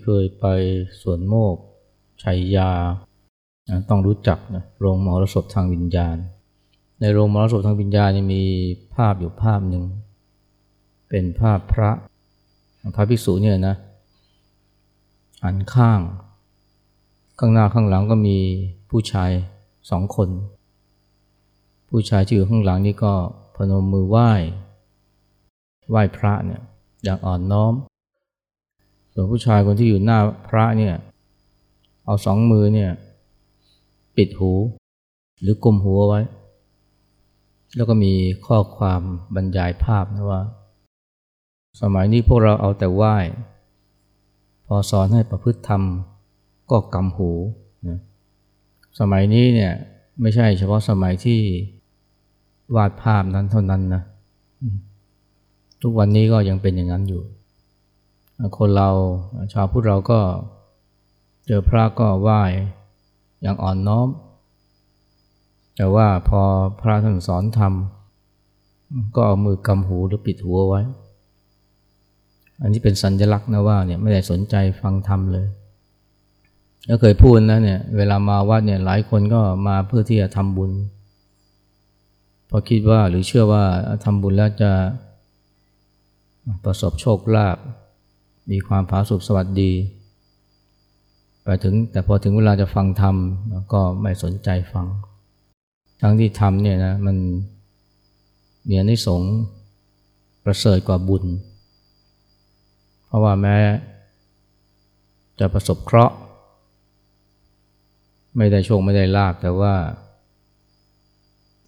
่เคยไปสวนโมกชัยยา ต้องรู้จักนะโรงมรสพทางวิญญาณ ในโรงมรสพทางวิญญาณมีภาพอยู่ภาพหนึ่ง เป็นภาพพระพระภิกษุเนี่ยนะหันข้าง ข้างหน้าข้างหลังก็มีผู้ชายสองคน ผู้ชายที่อยู่ข้างหลังนี่ก็พนมมือไหว้ ไหว้พระเนี่ยอย่างอ่อนน้อม ส่วนผู้ชายคนที่อยู่หน้าพระเนี่ย เอาสองมือเนี่ย ปิดหู หรือกลมหัวไว้ แล้วก็มีข้อความบรรยายภาพนะว่า สมัยนี้พวกเราเอาแต่ไหว้ พอสอนให้ประพฤติธรรม ก็กำหูนะสมัยนี้เนี่ยไม่ใช่เฉพาะสมัยที่วาดภาพนั้นเท่านั้นนะทุกวันนี้ก็ยังเป็นอย่างนั้นอยู่ คนเราชาวพุทธเราก็เจอพระก็ไหว้อย่างอ่อนน้อม แต่ว่าพอพระท่านสอนทำก็เอามือกำหูหรือปิดหัวไว้ อันนี้เป็นสัญลักษณ์นะว่าเนี่ยไม่ได้สนใจฟังธรรมเลยก็เคยพูดนะเนี่ยเวลามาวัดเนี่ยหลายคนก็มาเพื่อที่จะทำบุญเพราะคิดว่าหรือเชื่อว่าทำบุญแล้วจะประสบโชคลาภ มีความผาสุกสวัสดีไปถึงแต่พอถึงเวลาจะฟังธรรมก็ไม่สนใจฟัง ทั้งที่ธรรมเนี่ยนะมันมีอนิสงส์ประเสริฐกว่าบุญ เพราะว่าแม้จะประสบเคราะห์ ไม่ได้โชคไม่ได้ลาบแต่ว่า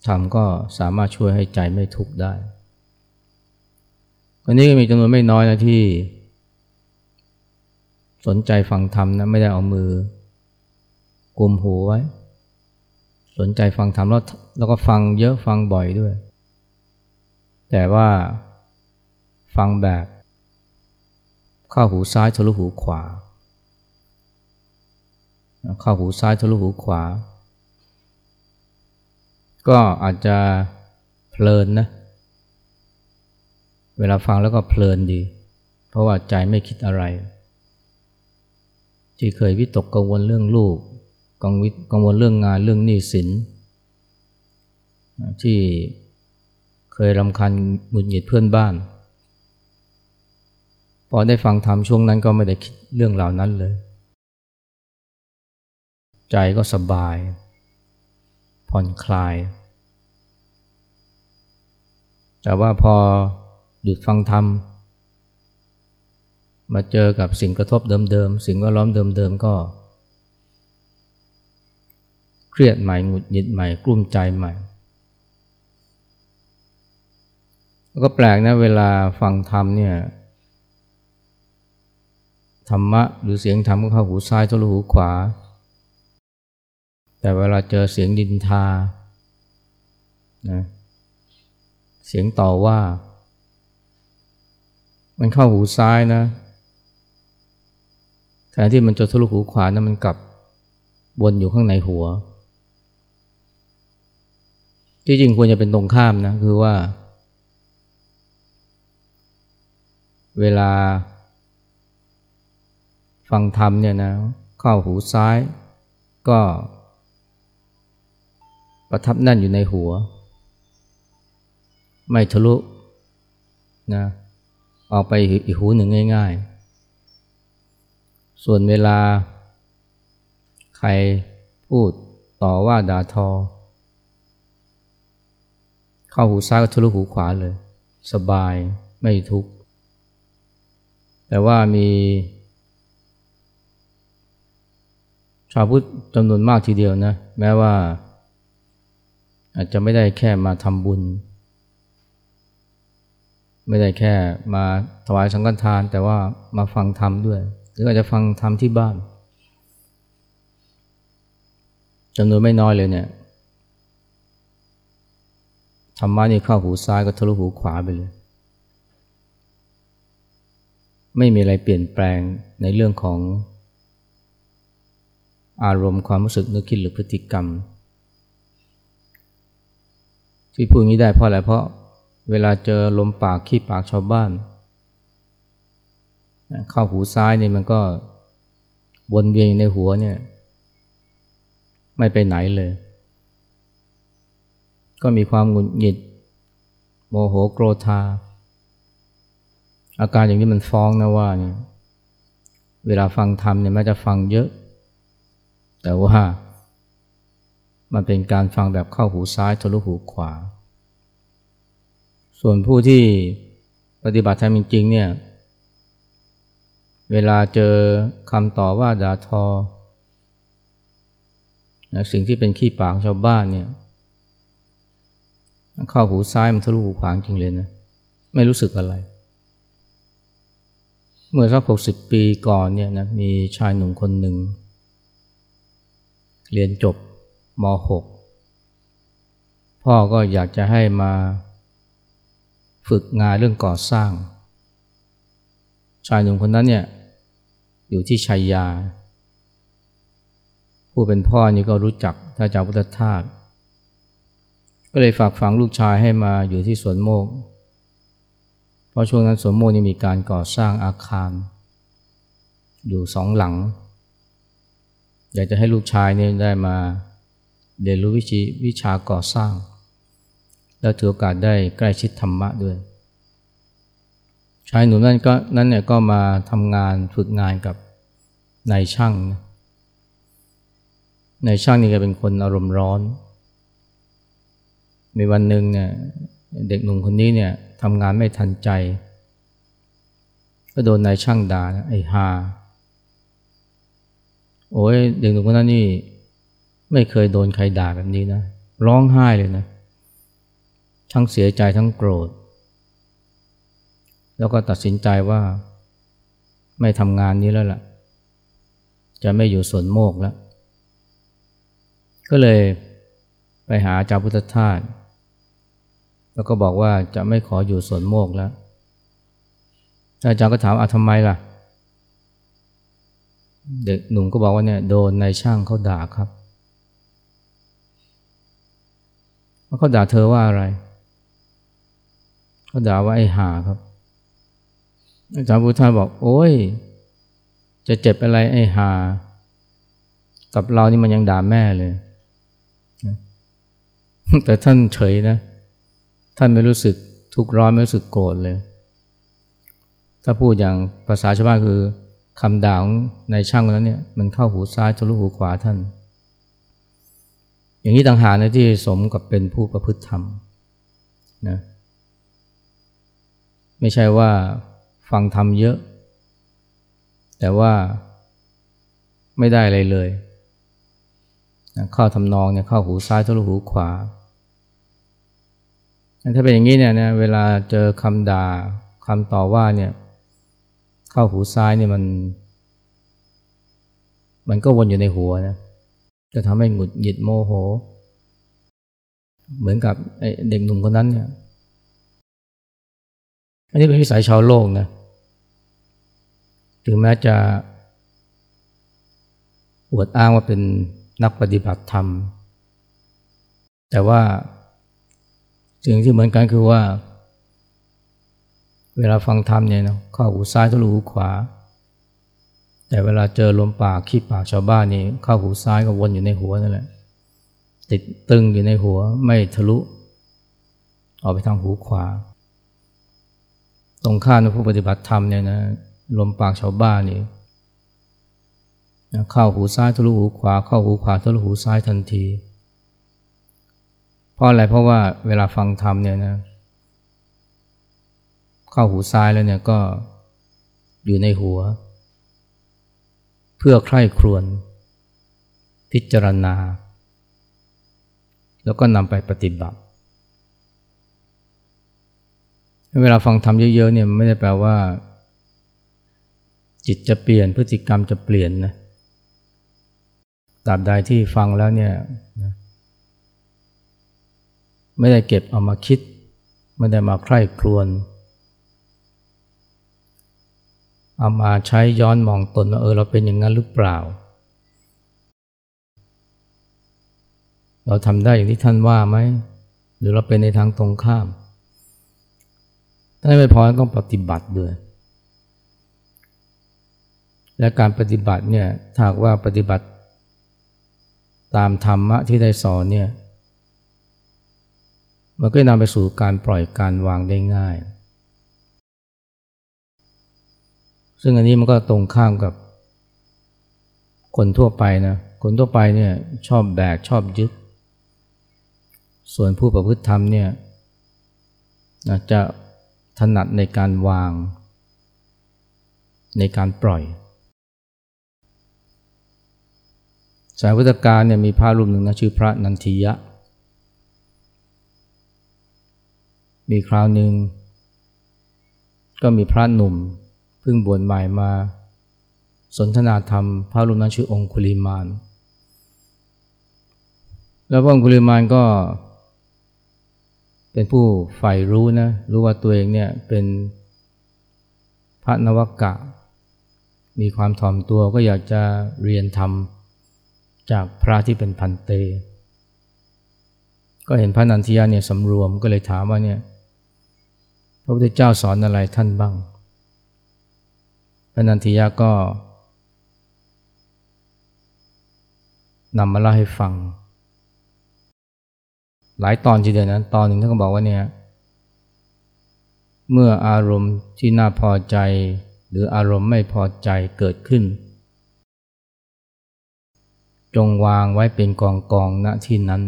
ธรรมก็สามารถช่วยให้ใจไม่ทุกข์ได้วันนี้ก็มีจำนวนไม่น้อยนะที่ สนใจฟังธรรมนะไม่ได้เอามือกุมหูไว้ สนใจฟังธรรมแล้วแล้วก็ฟังเยอะฟังบ่อยด้วย แต่ว่าฟังแบบเข้าหูซ้ายทะลุหูขวาเข้าหูซ้ายทะลุหูขวา ก็อาจจะเพลินนะ เวลาฟังแล้วก็เพลินดี เพราะว่าใจไม่คิดอะไร ที่เคยวิตกกังวลเรื่องลูก กังวิกังวลเรื่องงานเรื่องหนี้สิน ที่เคยรำคัญหงุดหงิดเพื่อนบ้าน พอได้ฟังธรรมช่วงนั้นก็ไม่ได้คิดเรื่องเหล่านั้นเลย ใจก็สบาย ผ่อนคลาย แต่ว่าพอหยุดฟังธรรม มาเจอกับสิ่งกระทบเดิมๆ สิ่งแวดล้อมเดิมๆ ก็ เครียดใหม่หงุดหงิดใหม่กลุ้มใจใหม่ แล้วก็แปลกนะเวลาฟังธรรมเนี่ยธรรมะหรือเสียงธรรมก็เข้าหูซ้ายทะลุหูขวา แต่เวลาเจอเสียงดินทานะเสียงต่อว่า มันเข้าหูซ้ายนะ แทนที่มันจะทะลุหูขวานะมันกลับวนอยู่ข้างในหัว ที่จริงควรจะเป็นตรงข้ามนะ คือว่า เวลา ฟังธรรมเนี่ยนะ เข้าหูซ้าย ก็ ประทับนั่นอยู่ในหัว ไม่ทะลุนะออกไปอีกหูหนึ่งง่าย ๆ ส่วนเวลา ใครพูดต่อว่าด่าทอ เข้าหูซ้ายก็ทะลุหูขวาเลย สบายไม่ทุกข์ แต่ว่ามี ชาวพุทธจำนวนมากทีเดียวนะ แม้ว่า อาจจะไม่ได้แค่มาทำบุญ ไม่ได้แค่มาถวายสังฆทาน แต่ว่ามาฟังธรรมด้วย หรืออาจจะฟังทำที่บ้านจำนวนไม่น้อยเลยเนี่ยธรรมะนี่เข้าหูซ้ายก็ทะลุหูขวาไปเลย ไม่มีอะไรเปลี่ยนแปลงในเรื่องของ อารมณ์ความรู้สึกนึกคิดหรือพฤติกรรม ที่พูดงี้ได้เพราะอะไรเพราะเวลาเจอลมปากขี้ปากชาวบ้าน เข้าหูซ้ายเนี่ยมันก็วนเวียนในหัวเนี่ย ไม่ไปไหนเลย ก็มีความหงุดหงิด โมโหโกรธา อาการอย่างนี้มันฟ้องนะว่าเนี่ยเวลาฟังธรรมเนี่ยแม้จะฟังเยอะ แต่ว่ามันเป็นการฟังแบบเข้าหูซ้ายทะลุหูขวา ส่วนผู้ที่ปฏิบัติธรรมจริงๆเนี่ย เวลาเจอคำต่อว่าด่าทอนะสิ่งที่เป็นขี้ปากชาวบ้านเนี่ยเข้าหูซ้ายมันทะลุหูขวาจริงเลยนะไม่รู้สึกอะไร เมื่อสักหกสิบปีก่อนเนี่ยนะมีชายหนุ่มคนหนึ่ง เรียนจบม .6 พ่อก็อยากจะให้มาฝึกงานเรื่องก่อสร้าง ชายหนุ่มคนนั้นเนี่ย อยู่ที่ชัยยา ผู้เป็นพ่อนี่ก็รู้จักท่านเจ้าพุทธทาสก็เลยฝากฝังลูกชายให้มาอยู่ที่สวนโมก เพราะช่วงนั้นสวนโมกนี่มีการก่อสร้างอาคาร อยู่สองหลัง อยากจะให้ลูกชายเนี่ยได้มาเรียนรู้วิชีวิชาก่อสร้าง แล้วถือโอกาสได้ใกล้ชิดธรรมะด้วย ชายหนุ่มนั่นก็นั่นเนี่ยก็มาทำงานฝึกงานกับนายช่างนายช่างนี่ก็เป็นคนอารมณ์ร้อน มีวันหนึ่งเนี่ยเด็กหนุ่มคนนี้เนี่ยทำงานไม่ทันใจ ก็โดนนายช่างด่าไอ้ฮาโอ้ยเด็กหนุ่มคนนั้นนี่ไม่เคยโดนใครด่าแบบนี้นะ ร้องไห้เลยนะ ทั้งเสียใจทั้งโกรธ แล้วก็ตัดสินใจว่าไม่ทำงานนี้แล้วล่ะ จะไม่อยู่ส่วนโมกแล้ว ก็เลยไปหาเจ้าพุทธทาสแล้วก็บอกว่าจะไม่ขออยู่ส่วนโมกแล้วอาจารย์ก็ถามอาทำไมล่ะ เด็กหนุ่มก็บอกว่าเนี่ยโดนนายช่างเขาด่าครับเขาด่าเธอว่าอะไรเขาด่าว่าไอ้หาครับ อาจารย์พุทธาบอก โอ้ย จะเจ็บอะไรไอ้หา กับเรานี่มันยังด่าแม่เลย แต่ท่านเฉยนะ ท่านไม่รู้สึกทุกร้อนไม่รู้สึกโกรธเลย ถ้าพูดอย่างภาษาชาวบ้านคือคำด่าของในช่างคนนั้นเนี่ย มันเข้าหูซ้ายทะลุหูขวาท่าน อย่างนี้ต่างหากนะที่สมกับเป็นผู้ประพฤติธรรมนะไม่ใช่ว่า ฟังธรรมเยอะ แต่ว่าไม่ได้อะไรเลยเข้าทำนองเนี่ยเข้าหูซ้ายทะลุหูขวา ถ้าเป็นอย่างนี้เนี่ยนะเวลาเจอคำด่าคำต่อว่าเนี่ยเข้าหูซ้ายเนี่ยมัน มันก็วนอยู่ในหัวนะจะทำให้หงุดหงิดโมโห เหมือนกับเด็กหนุ่มคนนั้นเนี่ย อันนี้เป็นวิสัยชาวโลกนะถึงแม้จะอวดอ้างว่าเป็นนักปฏิบัติธรรม แต่ว่าสิ่งที่เหมือนกันคือว่า เวลาฟังธรรมเนี่ยนะเข้าหูซ้ายทะลุหูขวา แต่เวลาเจอลมปากขี้ปากชาวบ้านนี่เข้าหูซ้ายก็วนอยู่ในหัวนั่นแหละติดตึงอยู่ในหัวไม่ทะลุ ออกไปทางหูขวา ตรงข้ามผู้ปฏิบัติธรรมเนี่ยนะลมปากชาวบ้านนี่เข้าหูซ้ายทะลุหูขวา เข้าหูขวาทะลุหูซ้ายทันที เพราะอะไรเพราะว่าเวลาฟังธรรมเนี่ยนะเข้าหูซ้ายแล้วเนี่ยก็อยู่ในหัว เพื่อใคร่ครวญพิจารณา แล้วก็นำไปปฏิบัติ เวลาฟังธรรมเยอะๆเนี่ยไม่ได้แปลว่า จิตจะเปลี่ยนพฤติกรรมจะเปลี่ยนนะตราบใดที่ฟังแล้วเนี่ยไม่ได้เก็บเอามาคิด ไม่ได้มาใคร่ครวญเอามาใช้ย้อนมองตนว่าเออเราเป็นอย่างนั้นหรือเปล่า เราทำได้อย่างที่ท่านว่าไหม หรือเราเป็นในทางตรงข้าม ถ้าไม่พอต้องปฏิบัติด้วย และการปฏิบัติเนี่ยถ้าว่าปฏิบัติตามธรรมะที่ได้สอนเนี่ยมันก็นำไปสู่การปล่อยการวางได้ง่าย ซึ่งอันนี้มันก็ตรงข้ามกับคนทั่วไปนะ คนทั่วไปเนี่ยชอบแบกชอบยึด ส่วนผู้ประพฤติธรรมเนี่ยจะ ถนัดในการวาง ในการปล่อย สายพุทธการเนี่ยมีพระรูปหนึ่งนะชื่อพระนันทิยะ มีคราวหนึ่งก็มีพระหนุ่มเพิ่งบวชใหม่มา สนทนาธรรม พระรูปนั้นชื่อองคุลิมาน แล้วองคุลิมานก็ เป็นผู้ใฝ่รู้นะ รู้ว่าตัวเองเนี่ยเป็นพระนวกะ มีความถ่อมตัวก็อยากจะเรียนธรรม จากพระที่เป็นพันเต ก็เห็นพระนันทิยาเนี่ยสำรวมก็เลยถามว่าเนี่ยพระพุทธเจ้าสอนอะไรท่านบ้าง พระนันทิยาก็นำมาเล่าให้ฟัง หลายตอนทีเดียวนะตอนหนึ่งท่านก็บอกว่าเนี่ยเมื่ออารมณ์ที่น่าพอใจ หรืออารมณ์ไม่พอใจเกิดขึ้น จงวางไว้เป็นกองกองณที่นั้น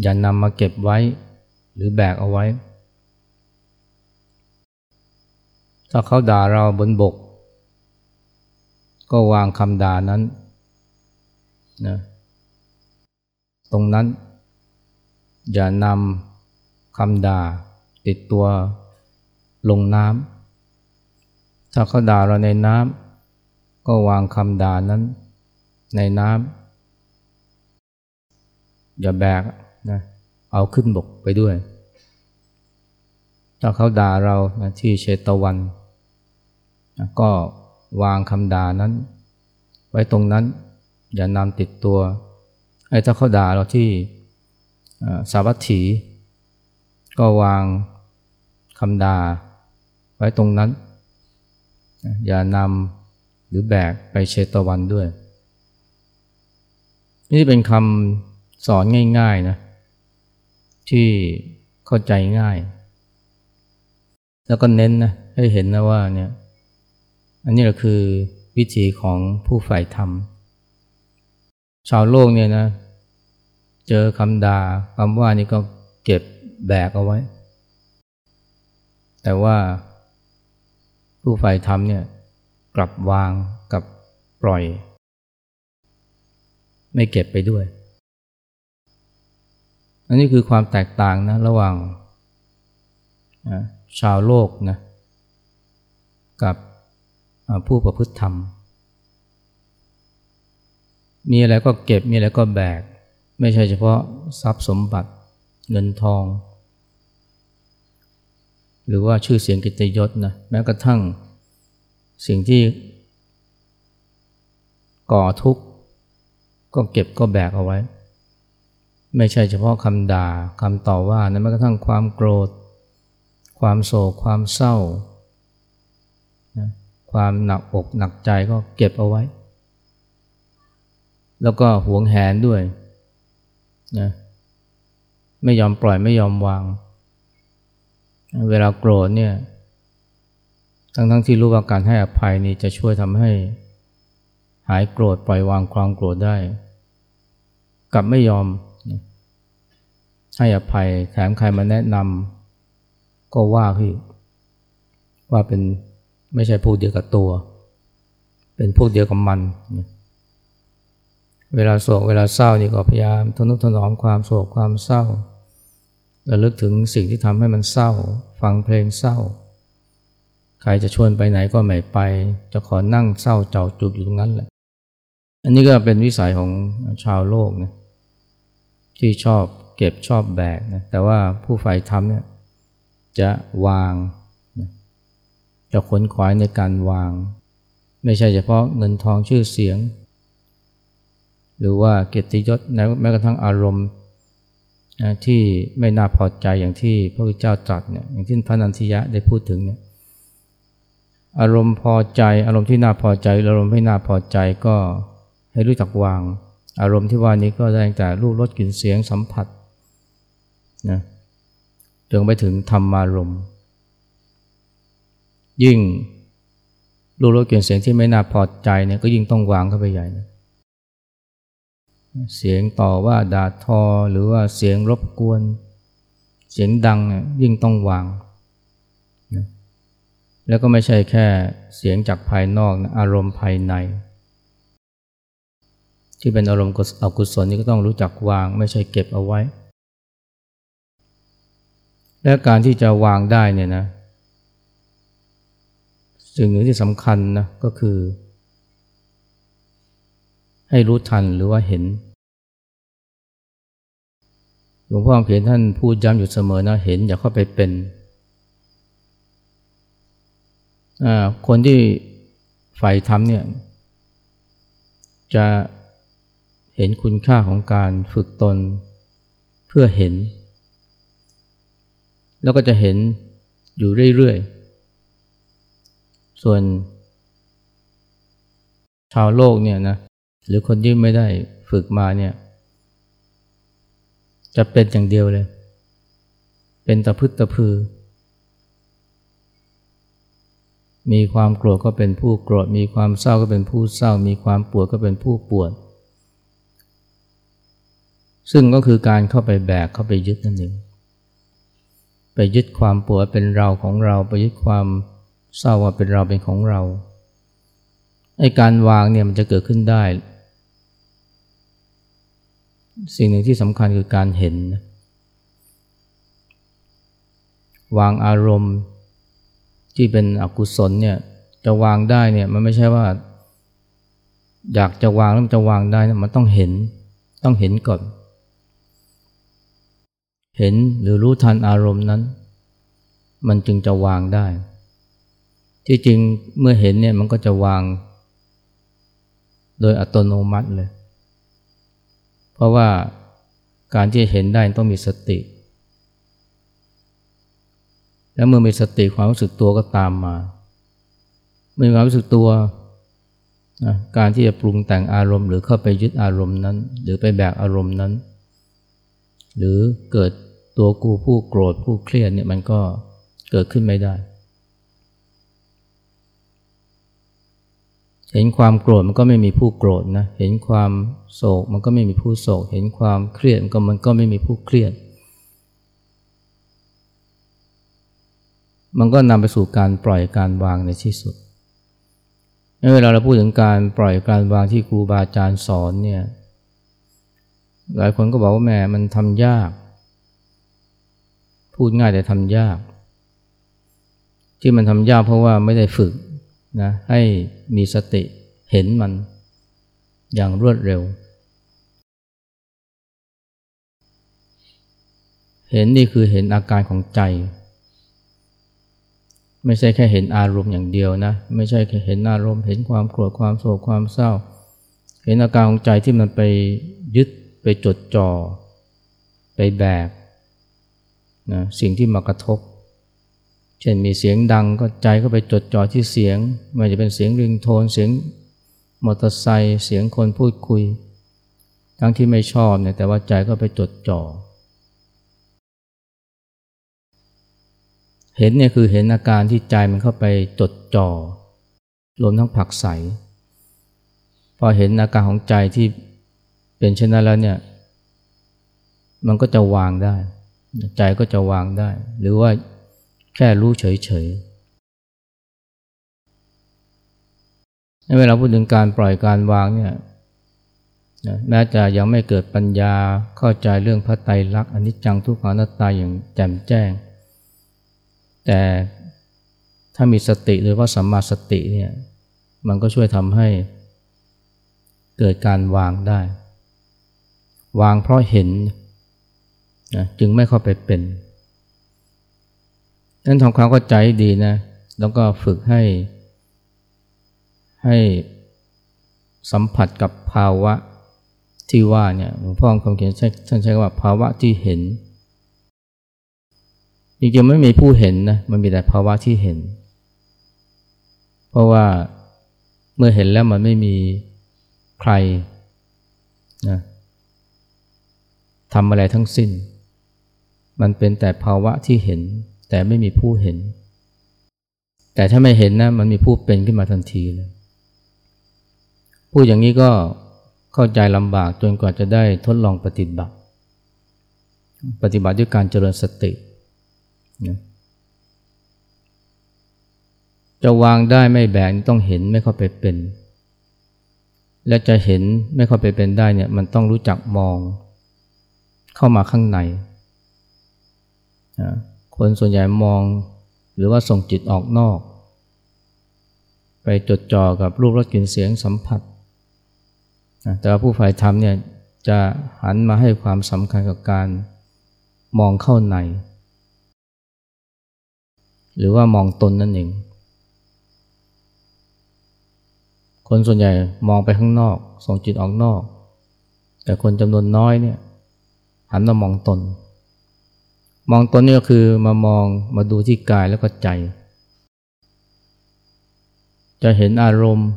อย่านำมาเก็บไว้หรือแบกเอาไว้ ถ้าเขาด่าเราบนบก ก็วางคำด่านั้นนะตรงนั้น อย่านำคำด่าติดตัวลงน้ำถ้าเขาด่าเราในน้ำก็วางคำด่านั้นในน้ำอย่าแบกนะเอาขึ้นบกไปด้วย ถ้าเขาด่าเรานะที่เชตวันนะก็วางคำด่านั้น ไว้ตรงนั้น อย่านำติดตัวไอ้ถ้าเขาด่าเราที่ สาวัตถี ก็วางคำด่าไว้ตรงนั้น อย่านำหรือแบกไปเชตวันด้วย นี่เป็นคำสอนง่ายๆนะที่เข้าใจง่าย แล้วก็เน้นนะให้เห็นนะว่าเนี่ยอันนี้ก็คือวิธีของผู้ใฝ่ธรรม ชาวโลกเนี่ยนะ เจอคำด่าคำว่านี่ก็เก็บแบกเอาไว้ แต่ว่าผู้ฝ่ายธรรมเนี่ยกลับวางกับปล่อย ไม่เก็บไปด้วย อันนี้คือความแตกต่างนะระหว่างชาวโลกนะกับผู้ประพฤติธรรม มีอะไรก็เก็บมีอะไรก็แบก ไม่ใช่เฉพาะทรัพย์สมบัติเงินทอง หรือว่าชื่อเสียงกิตยศนะแม้กระทั่งสิ่งที่ก่อทุกข์ก็เก็บก็แบกเอาไว้ ไม่ใช่เฉพาะคำด่าคำต่อว่านะแม้กระทั่งความโกรธ ความโศกความเศร้านะความหนักอกหนักใจก็เก็บเอาไว้ แล้วก็หวงแหนด้วย นะไม่ยอมปล่อยไม่ยอมวาง เวลาโกรธเนี่ย ทั้งทั้งที่รู้ว่าการให้อภัยนี่จะช่วยทำให้ หายโกรธปล่อยวางความโกรธได้ กลับไม่ยอม ให้อภัยแถมใครมาแนะนำก็ว่าพี่ว่าเป็นไม่ใช่พวกเดียวกับตัว เป็นพวกเดียวกับมันนะ เวลาโศกเวลาเศร้านี่ก็พยายามทนุถนอมความโศกความเศร้าระลึกถึงสิ่งที่ทำให้มันเศร้า ฟังเพลงเศร้า ใครจะชวนไปไหนก็ไม่ไป จะขอนั่งเศร้าเจ้าจุกอยู่ตรงนั้นแหละ อันนี้ก็เป็นวิสัยของชาวโลกนะที่ชอบเก็บชอบแบกนะแต่ว่าผู้ฝ่ายธรรมเนี่ยจะวางนะจะขนขวายในการวาง ไม่ใช่เฉพาะเงินทองชื่อเสียง หรือว่าเกียรติยศแม้กระทั่งอารมณ์ที่ไม่น่าพอใจอย่างที่พระพุทธเจ้าตรัสเนี่ยอย่างที่พระนันทิยะได้พูดถึงเนี่ยอารมณ์พอใจ อารมณ์ที่น่าพอใจ อารมณ์ไม่น่าพอใจก็ให้รู้จักวาง อารมณ์ที่ว่านี้ก็ได้แต่รูปรสกลิ่นเสียงสัมผัสนะจนไปถึงธรรมารมณ์ยิ่งรูปรสกลิ่นเสียงที่ไม่น่าพอใจเนี่ยก็ยิ่งต้องวางเข้าไปใหญ่นะ เสียงต่อว่าด่าทอหรือว่าเสียงรบกวน เสียงดังยิ่งต้องวางนะแล้วก็ไม่ใช่แค่เสียงจากภายนอกนะอารมณ์ภายใน ที่เป็นอารมณ์อกุศลนี่ก็ต้องรู้จักวาง ไม่ใช่เก็บเอาไว้ และการที่จะวางได้เนี่ยนะสิ่งหนึ่งที่สำคัญนะก็คือ ให้รู้ทันหรือว่าเห็น หลวงพ่อเขียนท่านพูดย้ำอยู่เสมอนะเห็นอย่าเข้าไปเป็น คนที่ใฝ่ทำเนี่ยจะเห็นคุณค่าของการฝึกตนเพื่อเห็น แล้วก็จะเห็นอยู่เรื่อยๆ ส่วนชาวโลกเนี่ยนะ หรือคนที่ไม่ได้ฝึกมาเนี่ย จะเป็นอย่างเดียวเลย เป็นตะพึดตะพือ มีความโกรธก็เป็นผู้โกรธ มีความเศร้าก็เป็นผู้เศร้า มีความปวดก็เป็นผู้ปวด ซึ่งก็คือการเข้าไปแบกเข้าไปยึดนั่นเองไปยึดความปวดเป็นเราของเรา ไปยึดความเศร้าว่าเป็นเราเป็นของเราไอ้การวางเนี่ยมันจะเกิดขึ้นได้ สิ่งหนึ่งที่สำคัญคือการเห็น วางอารมณ์ที่เป็นอกุศลเนี่ยจะวางได้เนี่ยมันไม่ใช่ว่า อยากจะวางแล้วมันจะวางได้นะมันต้องเห็น ต้องเห็นก่อน เห็นหรือรู้ทันอารมณ์นั้น มันจึงจะวางได้ ที่จริงเมื่อเห็นเนี่ยมันก็จะวาง โดยอัตโนมัติเลย ราะว่าการที่เห็นได้ต้องมีสติ แล้วเมื่อมีสติความรู้สึกตัวก็ตามมาเมื่อมีความรู้สึกตัวนะการที่จะปรุงแต่งอารมณ์ หรือเข้าไปยึดอารมณ์นั้น หรือไปแบกอารมณ์นั้น หรือเกิดตัวกูผู้โกรธผู้เครียดเนี่ยมันก็เกิดขึ้นไม่ได้ เห็นความโกรธมันก็ไม่มีผู้โกรธนะ เห็นความโศกมันก็ไม่มีผู้โศก เห็นความเครียดมันก็มันก็ไม่มีผู้เครียด มันก็นำไปสู่การปล่อยการวางในที่สุดเวลาเราพูดถึงการปล่อยการวางที่ครูบาอาจารย์สอนเนี่ยหลายคนก็บอกว่าแม่มันทำยาก พูดง่ายแต่ทำยาก ที่มันทำยากเพราะว่าไม่ได้ฝึก นะให้มีสติเห็นมันอย่างรวดเร็ว เห็นนี่คือเห็นอาการของใจ ไม่ใช่แค่เห็นอารมณ์อย่างเดียวนะ ไม่ใช่แค่เห็นอารมณ์ เห็นความโกรธความโศกความเศร้า เห็นอาการของใจที่มันไปยึดไปจดจ่อ ไปแบกนะสิ่งที่มากระทบ เช่นมีเสียงดังก็ใจก็ไปจดจ่อที่เสียงไม่จะเป็นเสียงริงโทนเสียงมอเตอร์ไซค์เสียงคนพูดคุย ทั้งที่ไม่ชอบเนี่ยแต่ว่าใจก็ไปจดจ่อ เห็นเนี่ยคือเห็นอาการที่ใจมันเข้าไปจดจ่อรวมทั้งผักใส พอเห็นอาการของใจที่เป็นเช่นนั้นแล้วเนี่ยมันก็จะวางได้ ใจก็จะวางได้ หรือว่า แค่รู้เฉยๆเวลาพูดถึงการปล่อยการวางเนี่ยแม้จะยังไม่เกิดปัญญาเข้าใจเรื่องพระไตรลักษณ์อนิจจังทุกขังนัตตาอย่างแจ่มแจ้ง แต่ถ้ามีสติหรือว่าสัมมาสติเนี่ยมันก็ช่วยทำให้เกิดการวางได้ วางเพราะเห็นนะจึงไม่เข้าไปเป็น นั้นทำความเข้าใจดีนะ แล้วก็ฝึกให้ ให้สัมผัสกับภาวะที่ว่าเนี่ยหลวงพ่อคำเขียนท่านใช้ว่าภาวะที่เห็นจริงๆไม่มีผู้เห็นนะมันมีแต่ภาวะที่เห็น เพราะว่าเมื่อเห็นแล้วมันไม่มีใครนะทำอะไรทั้งสิ้น มันเป็นแต่ภาวะที่เห็น แต่ไม่มีผู้เห็น แต่ถ้าไม่เห็นนะมันมีผู้เป็นขึ้นมาทันทีเลยพูดอย่างนี้ก็เข้าใจลำบากจนกว่าจะได้ทดลองปฏิบัติ ปฏิบัติด้วยการเจริญสตินะจะวางได้ไม่แบกต้องเห็นไม่เข้าไปเป็น และจะเห็นไม่เข้าไปเป็นได้เนี่ยมันต้องรู้จักมอง เข้ามาข้างใน คนส่วนใหญ่มองหรือว่าส่งจิตออกนอก ไปจดจ่อกับรูปรสกลิ่นเสียงสัมผัส แต่ว่าผู้ฝ่ายธรรมเนี่ยจะหันมาให้ความสำคัญกับการมองเข้าใน หรือว่ามองตนนั่นเอง คนส่วนใหญ่มองไปข้างนอก ส่งจิตออกนอก แต่คนจำนวนน้อยเนี่ยหันมามองตน มองตนนี่ก็คือมามองมาดูที่กายแล้วก็ใจ จะเห็นอารมณ์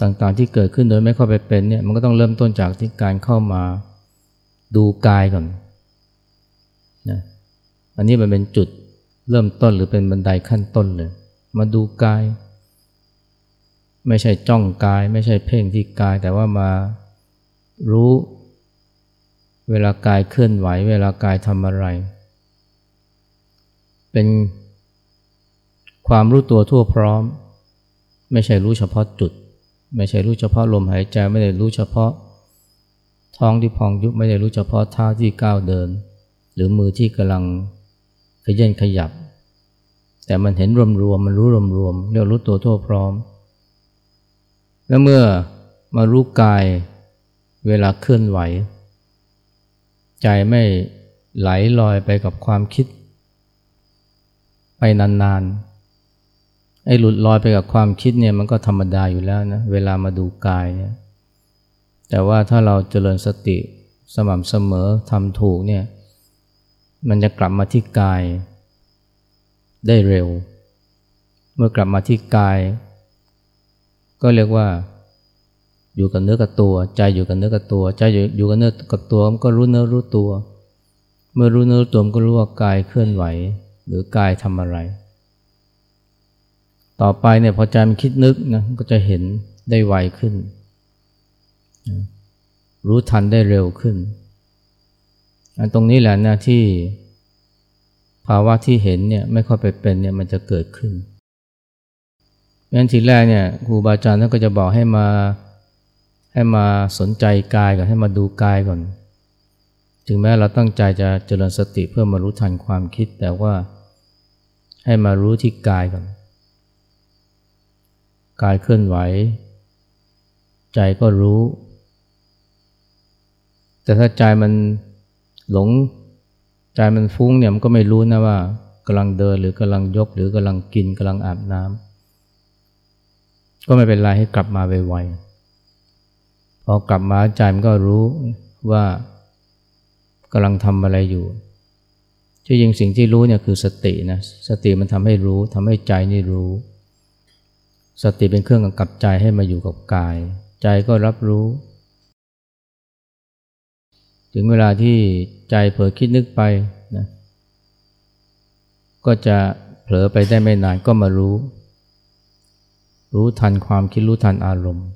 ต่างๆที่เกิดขึ้นโดยไม่เข้าไปเป็นเนี่ยมันก็ต้องเริ่มต้นจากที่การเข้ามาดูกายก่อนนะอันนี้มันเป็นจุดเริ่มต้นหรือเป็นบันไดขั้นต้นเลย มาดูกาย ไม่ใช่จ้องกาย ไม่ใช่เพ่งที่กาย แต่ว่ามารู้ เวลากายเคลื่อนไหว เวลากายทำอะไร เป็นความรู้ตัวทั่วพร้อม ไม่ใช่รู้เฉพาะจุด ไม่ใช่รู้เฉพาะลมหายใจไม่ได้รู้เฉพาะ ท้องที่พองยุบไม่ได้รู้เฉพาะเท้าที่ก้าวเดิน หรือมือที่กำลังขยันขยับ แต่มันเห็นรวมๆมันรู้รวมๆเรียกรู้ตัวทั่วพร้อม แล้วเมื่อมารู้กายเวลาเคลื่อนไหว ใจไม่ไหลลอยไปกับความคิด ไปนานๆ ไอ้หลุดลอยไปกับความคิดเนี่ยมันก็ธรรมดาอยู่แล้วนะเวลามาดูกายเนี่ยแต่ว่าถ้าเราเจริญสติสม่ำเสมอทำถูกเนี่ยมันจะกลับมาที่กายได้เร็ว เมื่อกลับมาที่กาย ก็เรียกว่า อยู่กับเนื้อกับตัว ใจอยู่กับเนื้อกับตัว ใจอยู่อยู่กับเนื้อกับตัวมันก็รู้เนื้อรู้ตัว เมื่อรู้เนื้อรู้ตัวมันก็รู้ว่ากายเคลื่อนไหว หรือกายทำอะไร ต่อไปเนี่ยพอใจมันคิดนึกนะก็จะเห็นได้ไวขึ้น รู้ทันได้เร็วขึ้น อันตรงนี้แหละนะที่ภาวะที่เห็นเนี่ยไม่ค่อยไปเป็นเนี่ยมันจะเกิดขึ้นงั้นทีแรกเนี่ยครูบาอาจารย์ท่านก็จะบอกให้มาให้มาสนใจกายก่อนให้มาดูกายก่อน ถึงแม้เราตั้งใจจะเจริญสติเพื่อมารู้ทันความคิด แต่ว่า ให้มารู้ที่กายก่อนกายเคลื่อนไหว ใจก็รู้ แต่ถ้าใจมันหลง ใจมันฟุ้งเนี่ยมันก็ไม่รู้นะว่ากำลังเดินหรือกำลังยกหรือกำลังกินกำลังอาบน้ำก็ไม่เป็นไรให้กลับมาไวๆพอกลับมาใจมันก็รู้ว่ากำลังทำอะไรอยู่ ที่จริงสิ่งที่รู้เนี่ยคือสตินะสติมันทำให้รู้ทำให้ใจนี่รู้ สติเป็นเครื่องกำกับใจให้มาอยู่กับกาย ใจก็รับรู้ ถึงเวลาที่ใจเผลอคิดนึกไปนะก็จะเผลอไปได้ไม่นานก็มารู้ รู้ทันความคิดรู้ทันอารมณ์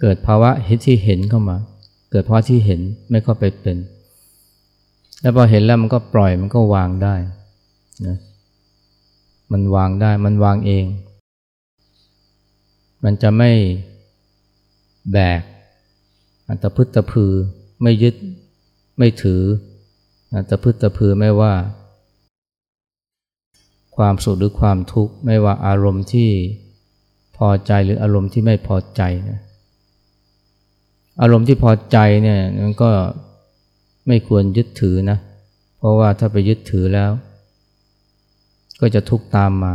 เกิดภาวะเห็นที่เห็นเข้ามา เกิดภาวะที่เห็นไม่เข้าไปเป็น แล้วพอเห็นแล้วมันก็ปล่อยมันก็วางได้นะมันวางได้มันวางเอง มันจะไม่แบก อันตพึตตะพือไม่ยึดไม่ถือ อันตพึตตะพือไม่ว่า ความสุขหรือความทุกข์ไม่ว่าอารมณ์ที่พอใจหรืออารมณ์ที่ไม่พอใจนะอารมณ์ที่พอใจเนี่ยมันก็ ไม่ควรยึดถือนะ เพราะว่าถ้าไปยึดถือแล้ว ก็จะทุกข์ตามมา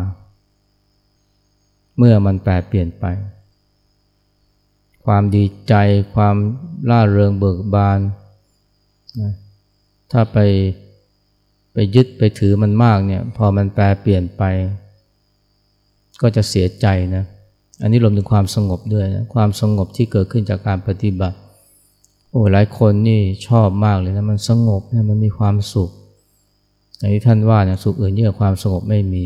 เมื่อมันแปรเปลี่ยนไป ความดีใจความล่าเริงเบิกบานนะถ้าไปไปยึดไปถือมันมากเนี่ย พอมันแปลเปลี่ยนไป ก็จะเสียใจนะ อันนี้รวมถึงความสงบด้วยนะ ความสงบที่เกิดขึ้นจากการปฏิบัติ โอ้หลายคนนี่ชอบมากเลยนะมันสงบนะมันมีความสุขอย่างที่ท่านว่าเนี่ยสุขอื่นเยอะความสงบไม่มี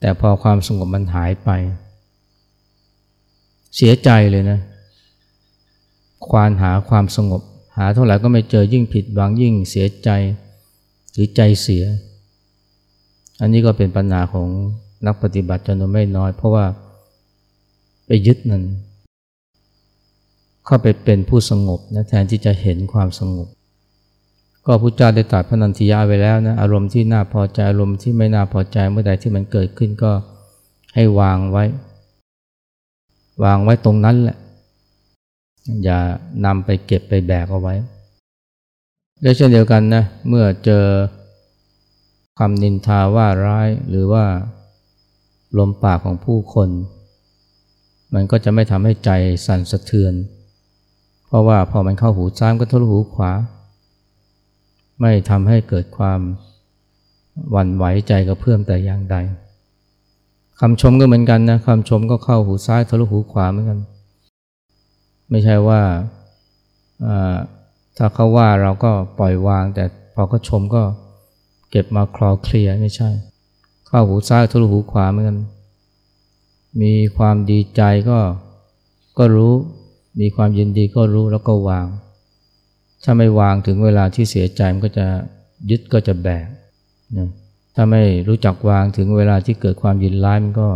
แต่พอความสงบมันหายไป เสียใจเลยนะควานหาความสงบ หาเท่าไหร่ก็ไม่เจอยิ่งผิดหวังยิ่งเสียใจหรือใจเสีย อันนี้ก็เป็นปัญหาของนักปฏิบัติจำนวนไม่น้อย เพราะว่าไปยึดนั้น เข้าไปเป็นผู้สงบนะแทนที่จะเห็นความสงบ ก็พุทธเจ้าได้ตรัสพระนันทิยาไว้แล้วนะอารมณ์ที่น่าพอใจอารมณ์ที่ไม่น่าพอใจเมื่อใดที่มันเกิดขึ้นก็ให้วางไว้ วางไว้ตรงนั้นแหละ อย่านำไปเก็บไปแบกเอาไว้และเช่นเดียวกันนะเมื่อเจอคำนินทาว่าร้ายหรือว่าลมปากของผู้คน มันก็จะไม่ทำให้ใจสั่นสะเทือน ราะว่าพอมันเข้าหูซ้ายก็ทะลุหูขวา ไม่ทำให้เกิดความหวั่นไหวใจกระเพื่อมแต่อย่างใดคำชมก็เหมือนกันนะคำชมก็เข้าหูซ้ายทะลุหูขวาเหมือนกัน ไม่ใช่ว่าถ้าเขาว่าเราก็ปล่อยวาง แต่พอเขาชมก็เก็บมาคลอเคลียไม่ใช่ เข้าหูซ้ายทะลุหูขวาเหมือนกัน มีความดีใจก็ก็รู้ มีความยินดีก็รู้แล้วก็วาง ถ้าไม่วางถึงเวลาที่เสียใจมันก็จะยึดก็จะแบกนะถ้าไม่รู้จักวางถึงเวลาที่เกิดความยินร้ายมันก็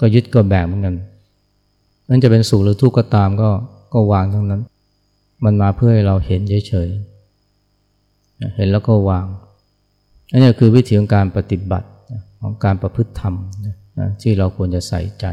ก็ยึดก็แบกเหมือนกันนั่นจะเป็นสุขหรือทุกข์ก็ตามก็ก็วางทั้งนั้น มันมาเพื่อให้เราเห็นเฉยๆเห็นแล้วก็วางอันนี้คือวิธีของการปฏิบัติของการประพฤติธรรมที่เราควรจะใส่ใจ